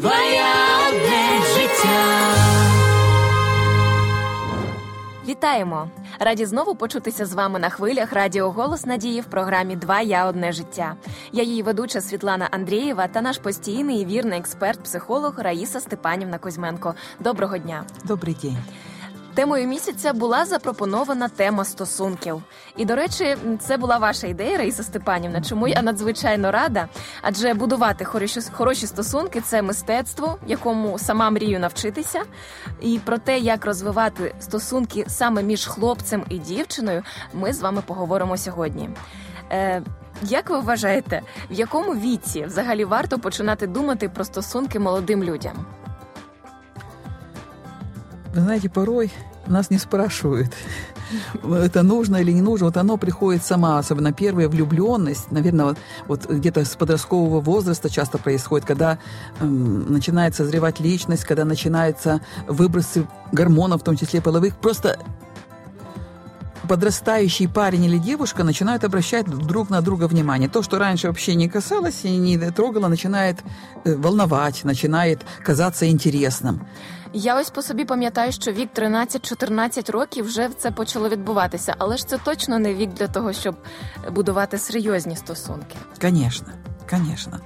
Твоя одне життя. Вітаємо! Раді знову почутися з вами на хвилях Радіо Голос Надії в програмі Два я одне життя. Я її ведуча Світлана Андрієва та наш постійний і вірний експерт-психолог Раїса Степанівна Кузьменко. Доброго дня! Добрий день. Темою місяця була запропонована тема стосунків. І, до речі, це була ваша ідея, Раїса Степанівна. Чому я надзвичайно рада? Адже будувати хороші, хороші стосунки це мистецтво, якому сама мрію навчитися. І про те, як розвивати стосунки саме між хлопцем і дівчиною, ми з вами поговоримо сьогодні. Е, як ви вважаєте, в якому віці взагалі варто починати думати про стосунки молодим людям? Вы знаете, порой нас не спрашивают, это нужно или не нужно. Вот оно приходит сама, особенно первая влюбленность, наверное, вот, вот где-то с подросткового возраста часто происходит, когда эм, начинает созревать личность, когда начинаются выбросы гормонов, в том числе половых. Просто подрастающий парень или девушка начинают обращать друг на друга внимание. То, что раньше вообще не касалось и не трогало, начинает э, волновать, начинает казаться интересным. Я ось по собі пам'ятаю, що вік 13-14 років вже це почало відбуватися, але ж це точно не вік для того, щоб будувати серйозні стосунки. Звісно, конечно.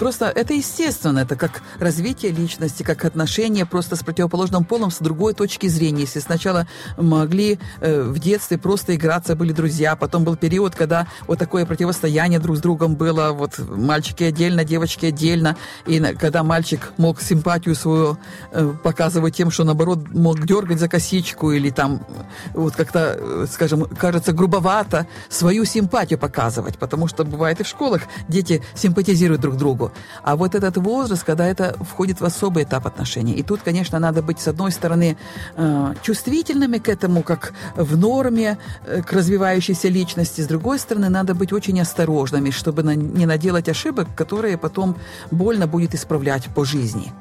Просто это естественно, это как развитие личности, как отношения просто с противоположным полом с другой точки зрения. Если сначала могли э, в детстве просто играться, были друзья, потом был период, когда вот такое противостояние друг с другом было, вот мальчики отдельно, девочки отдельно, и когда мальчик мог симпатию свою э, показывать тем, что наоборот мог дергать за косичку или там вот как-то, э, скажем, кажется грубовато свою симпатию показывать, потому что бывает и в школах дети симпатизируют друг другу. А вот этот возраст, когда это входит в особый этап отношений. И тут, конечно, надо быть, с одной стороны, э, чувствительными к этому, как в норме, э, к развивающейся личности. С другой стороны, надо быть очень осторожными, чтобы не наделать ошибок, которые потом больно будет исправлять по жизни.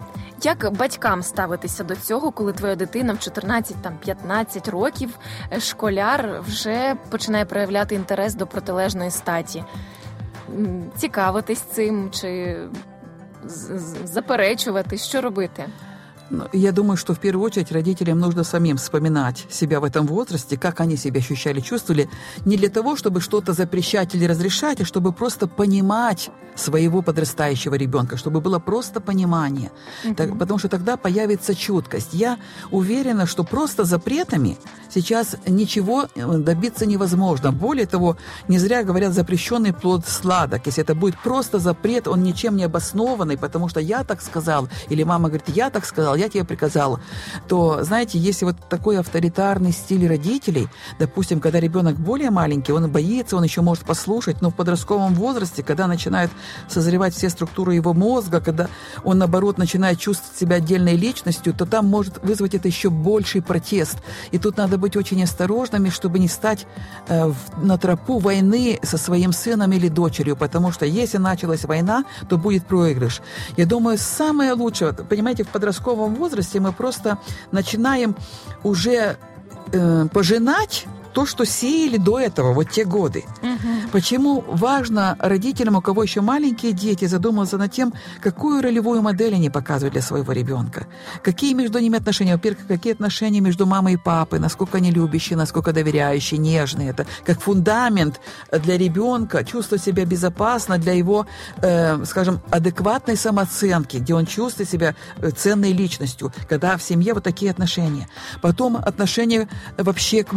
Як батькам ставитися до цього, коли твоя дитина в 14 там 15 років е, школяр вже починає проявляти інтерес до протилежної статі? Цікавитись цим чи заперечувати, що робити? Ну, я думаю, что в первую очередь родителям нужно самим вспоминать себя в этом возрасте, как они себя ощущали, чувствовали, не для того, чтобы что-то запрещать или разрешать, а чтобы просто понимать своего подрастающего ребенка, чтобы было просто понимание. Mm-hmm. Так, потому что тогда появится чуткость. Я уверена, что просто запретами сейчас ничего э, добиться невозможно. Более того, не зря говорят запрещенный плод сладок. Если это будет просто запрет, он ничем не обоснованный, потому что я так сказал, или мама говорит, я так сказал, я тебе приказал, то, знаете, если вот такой авторитарный стиль родителей, допустим, когда ребенок более маленький, он боится, он еще может послушать, но в подростковом возрасте, когда начинают созревать все структуры его мозга, когда он, наоборот, начинает чувствовать себя отдельной личностью, то там может вызвать это еще больший протест. И тут надо быть очень осторожными, чтобы не стать э, в, на тропу войны со своим сыном или дочерью, потому что если началась война, то будет проигрыш. Я думаю, самое лучшее, понимаете, в подростковом возрасте мы просто начинаем уже э, пожинать то, что сеяли до этого, вот те годы. Угу. Почему важно родителям, у кого еще маленькие дети, задуматься над тем, какую ролевую модель они показывают для своего ребенка. Какие между ними отношения? Во-первых, какие отношения между мамой и папой, насколько они любящие, насколько доверяющие, нежные. Это как фундамент для ребенка, чувствовать себя безопасно для его, э, скажем, адекватной самооценки, где он чувствует себя э, ценной личностью, когда в семье вот такие отношения. Потом отношения вообще к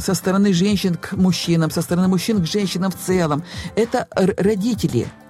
со стороны женщин к мужчинам, со стороны мужчин к женщинам в целом. Это родители –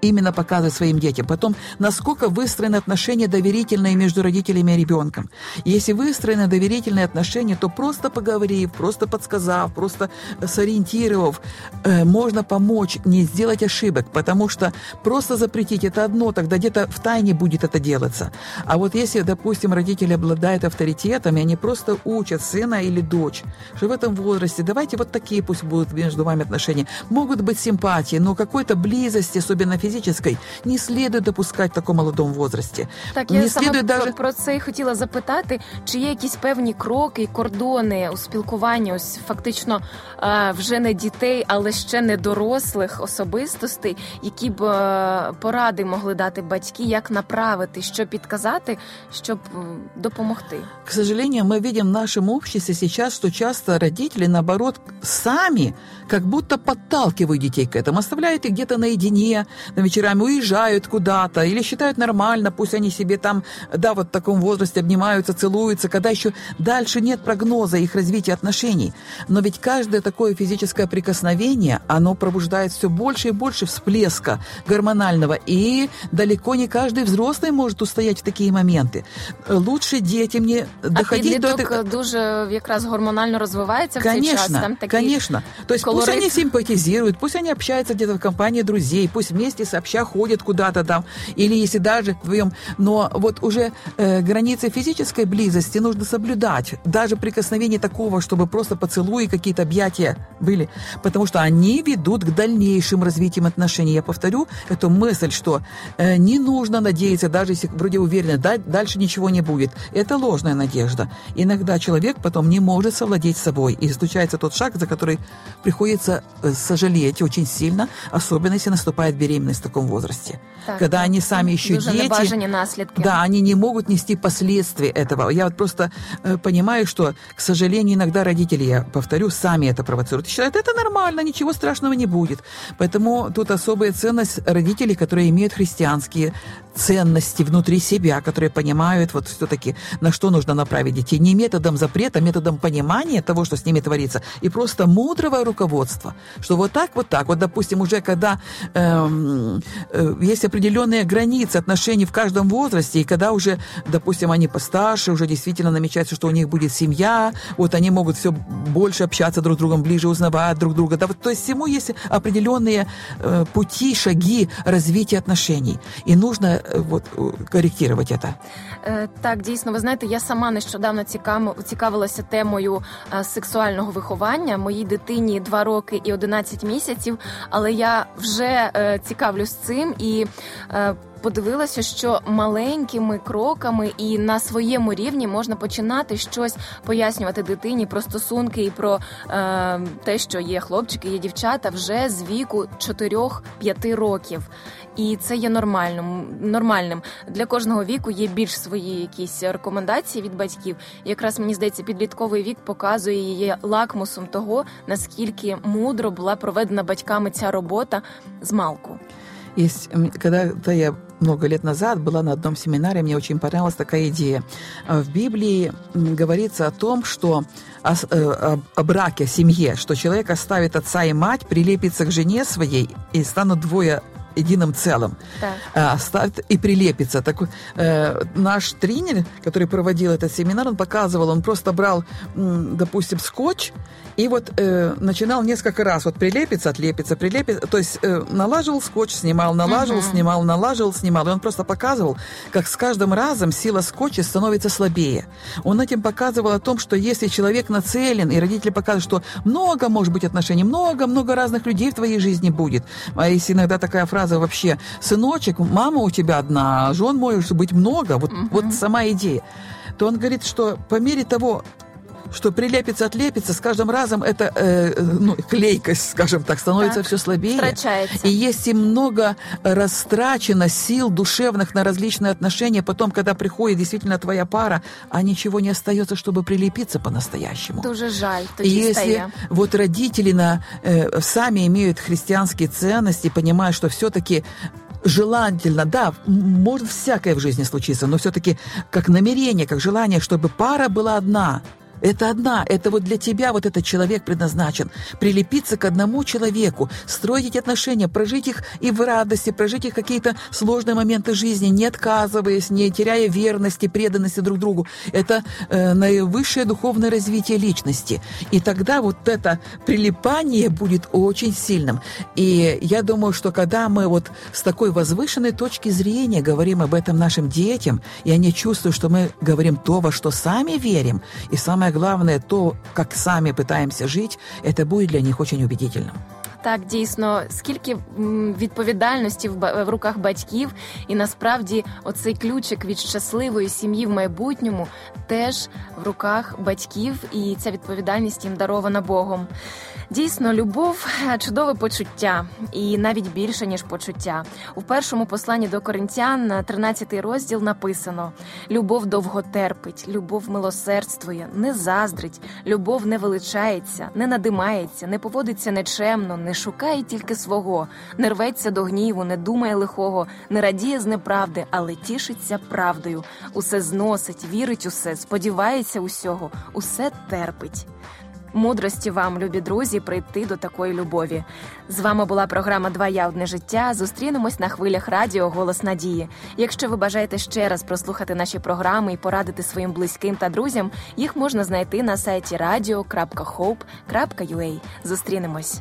именно показывать своим детям. Потом, насколько выстроены отношения доверительные между родителями и ребенком. Если выстроены доверительные отношения, то просто поговорив, просто подсказав, просто сориентировав, э, можно помочь не сделать ошибок, потому что просто запретить это одно, тогда где-то в тайне будет это делаться. А вот если, допустим, родители обладают авторитетом, и они просто учат сына или дочь, что в этом возрасте давайте вот такие пусть будут между вами отношения. Могут быть симпатии, но какой-то близости, особенно физической не следует допускать в таком молодом возрасте. Так, не я саме следует про, даже... про це і хотіла запитати, чи є якісь певні кроки і кордони у спілкуванні, ось фактично е, вже не дітей, але ще не дорослих особистостей, які б е, поради могли дати батьки, як направити, що підказати, щоб м, допомогти. К сожалению, мы видим в нашем обществе сейчас, что часто родители, наоборот, сами как будто подталкивают детей к этому, оставляют их где-то наедине, на вечерами уезжают куда-то или считают нормально, пусть они себе там, да, вот в таком возрасте обнимаются, целуются, когда еще дальше нет прогноза их развития отношений. Но ведь каждое такое физическое прикосновение, оно пробуждает все больше и больше всплеска гормонального, и далеко не каждый взрослый может устоять в такие моменты. Лучше детям не А доходить до підліток этого. дуже якраз гормонально розвивається в цей час. Конечно, Там такі конечно. То есть пусть колорит. они симпатизируют, пусть они общаются где-то в компании друзей, пусть вместе сообща ходят куда-то там, или если даже вдвоем. Но вот уже э, границы физической близости нужно соблюдать. Даже прикосновение такого, чтобы просто поцелуи, какие-то объятия были. Потому что они ведут к дальнейшим развитиям отношений. Я повторю эту мысль, что э, не нужно надеяться, даже если вроде уверены, да, дальше ничего не будет. Это ложная надежда. Иногда человек потом не может совладеть собой. И случается тот шаг, за который приходится э, сожалеть очень сильно, особенно если наступает беременность в таком возрасте. Так. Когда они сами еще дети. наслідки. Да, они не могут нести последствий этого. Я вот просто э, понимаю, что, к сожалению, иногда родители, я повторю, сами это провоцируют. Считают, это нормально, ничего страшного не будет. Поэтому тут особая ценность родителей, которые имеют христианские ценности внутри себя, которые понимают вот все-таки, на что нужно направить детей. Не методом запрета, а методом понимания того, что с ними творится, и просто мудрого руководства. Что вот так, вот так. Вот, допустим, уже когда эм, есть определенные границы отношений в каждом возрасте, и когда уже, допустим, они постарше, уже действительно намечается, что у них будет семья, вот они могут все больше общаться друг с другом, ближе узнавать друг друга. Да, вот, то есть всему есть определенные э, пути, шаги развития отношений. И нужно э, вот, э, корректировать это. Е, Так, дійсно, ви знаєте, я сама нещодавно цікав- цікавилася темою е, сексуального виховання. Моїй дитині 2 роки і 11 місяців, але я вже е, цікавлюсь цим і. е, Подивилася, що маленькими кроками і на своєму рівні можна починати щось пояснювати дитині про стосунки і про е, те, що є хлопчики, є дівчата вже з віку 4-5 років. І це є нормальним. нормальним. Для кожного віку є більш свої якісь рекомендації від батьків. Якраз мені здається, підлітковий вік показує є лакмусом того, наскільки мудро була проведена батьками ця робота з малку. Есть, когда-то я много лет назад была на одном семинаре, мне очень понравилась такая идея. А В Библии говорится о том, что о, э, о- о браке, о семье, что человек оставит отца и мать, прилепится к жене своей и станут двое единым целым. Так. А, оставит и прилепится. Так, э, наш тренер, который проводил этот семинар, он показывал, он просто брал, допустим, скотч и вот э, начинал несколько раз вот прилепиться, отлепиться, прилепиться, то есть э, налаживал скотч, снимал, налаживал, Мгм. снимал, налаживал, снимал. И он просто показывал, как с каждым разом сила скотча становится слабее. Он этим показывал о том, что если человек нацелен, и родители показывают, что много может быть отношений, много-много разных людей в твоей жизни будет. А если иногда такая фраза вообще, сыночек, мама у тебя одна, а жен может быть много, вот, Мгм. вот сама идея, то он говорит, что по мере того, что прилепится, отлепится, с каждым разом эта э, ну, клейкость, скажем так, становится Так. все слабее. Втрачається. И если много растрачено сил душевных на различные отношения, потом, когда приходит действительно твоя пара, а ничего не остается, чтобы прилепиться по-настоящему. Дуже жаль, И тоді если стає. вот родители на, э, сами имеют христианские ценности, понимают, что все-таки желательно, да, м- может всякое в жизни случиться, но все-таки как намерение, как желание, чтобы пара была одна. это одна, это вот для тебя вот этот человек предназначен. Прилепиться к одному человеку, строить отношения, прожить их и в радости, прожить их какие-то сложные моменты жизни, не отказываясь, не теряя верности, преданности друг другу. Это э, наивысшее духовное развитие личности. И тогда вот это прилипание будет очень сильным. И я думаю, что когда мы вот с такой возвышенной точки зрения говорим об этом нашим детям, и они чувствуют, что мы говорим то, во что сами верим, и самое главное, то, как сами пытаемся жить, это будет для них очень убедительным. Так, дійсно, скільки м, відповідальності в, ба- в руках батьків, і насправді оцей ключик від щасливої сім'ї в майбутньому теж в руках батьків, і ця відповідальність їм дарована Богом. Дійсно, любов е, чудове почуття, і навіть більше ніж почуття. У першому посланні до коринтян, 13 розділ, написано: любов довго терпить, любов милосердствує, не заздрить, любов не величається, не надимається, не поводиться нечемно, не шукає тільки свого, не рветься до гніву, не думає лихого, не радіє з неправди, але тішиться правдою. Усе зносить, вірить усе, сподівається усього, усе терпить. Мудрості вам, любі друзі, прийти до такої любові. З вами була програма Два я одне життя. Зустрінемось на хвилях радіо Голос Надії. Якщо ви бажаєте ще раз прослухати наші програми і порадити своїм близьким та друзям, їх можна знайти на сайті radio.hope.ua. Зустрінемось.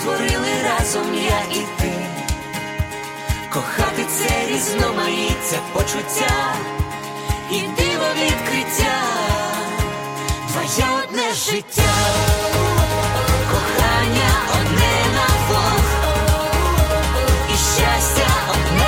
Створили разом я і ти. Кохати це різноманіття почуття і диво відкриття. Твоє одне життя, кохання одне на Бог, і щастя одне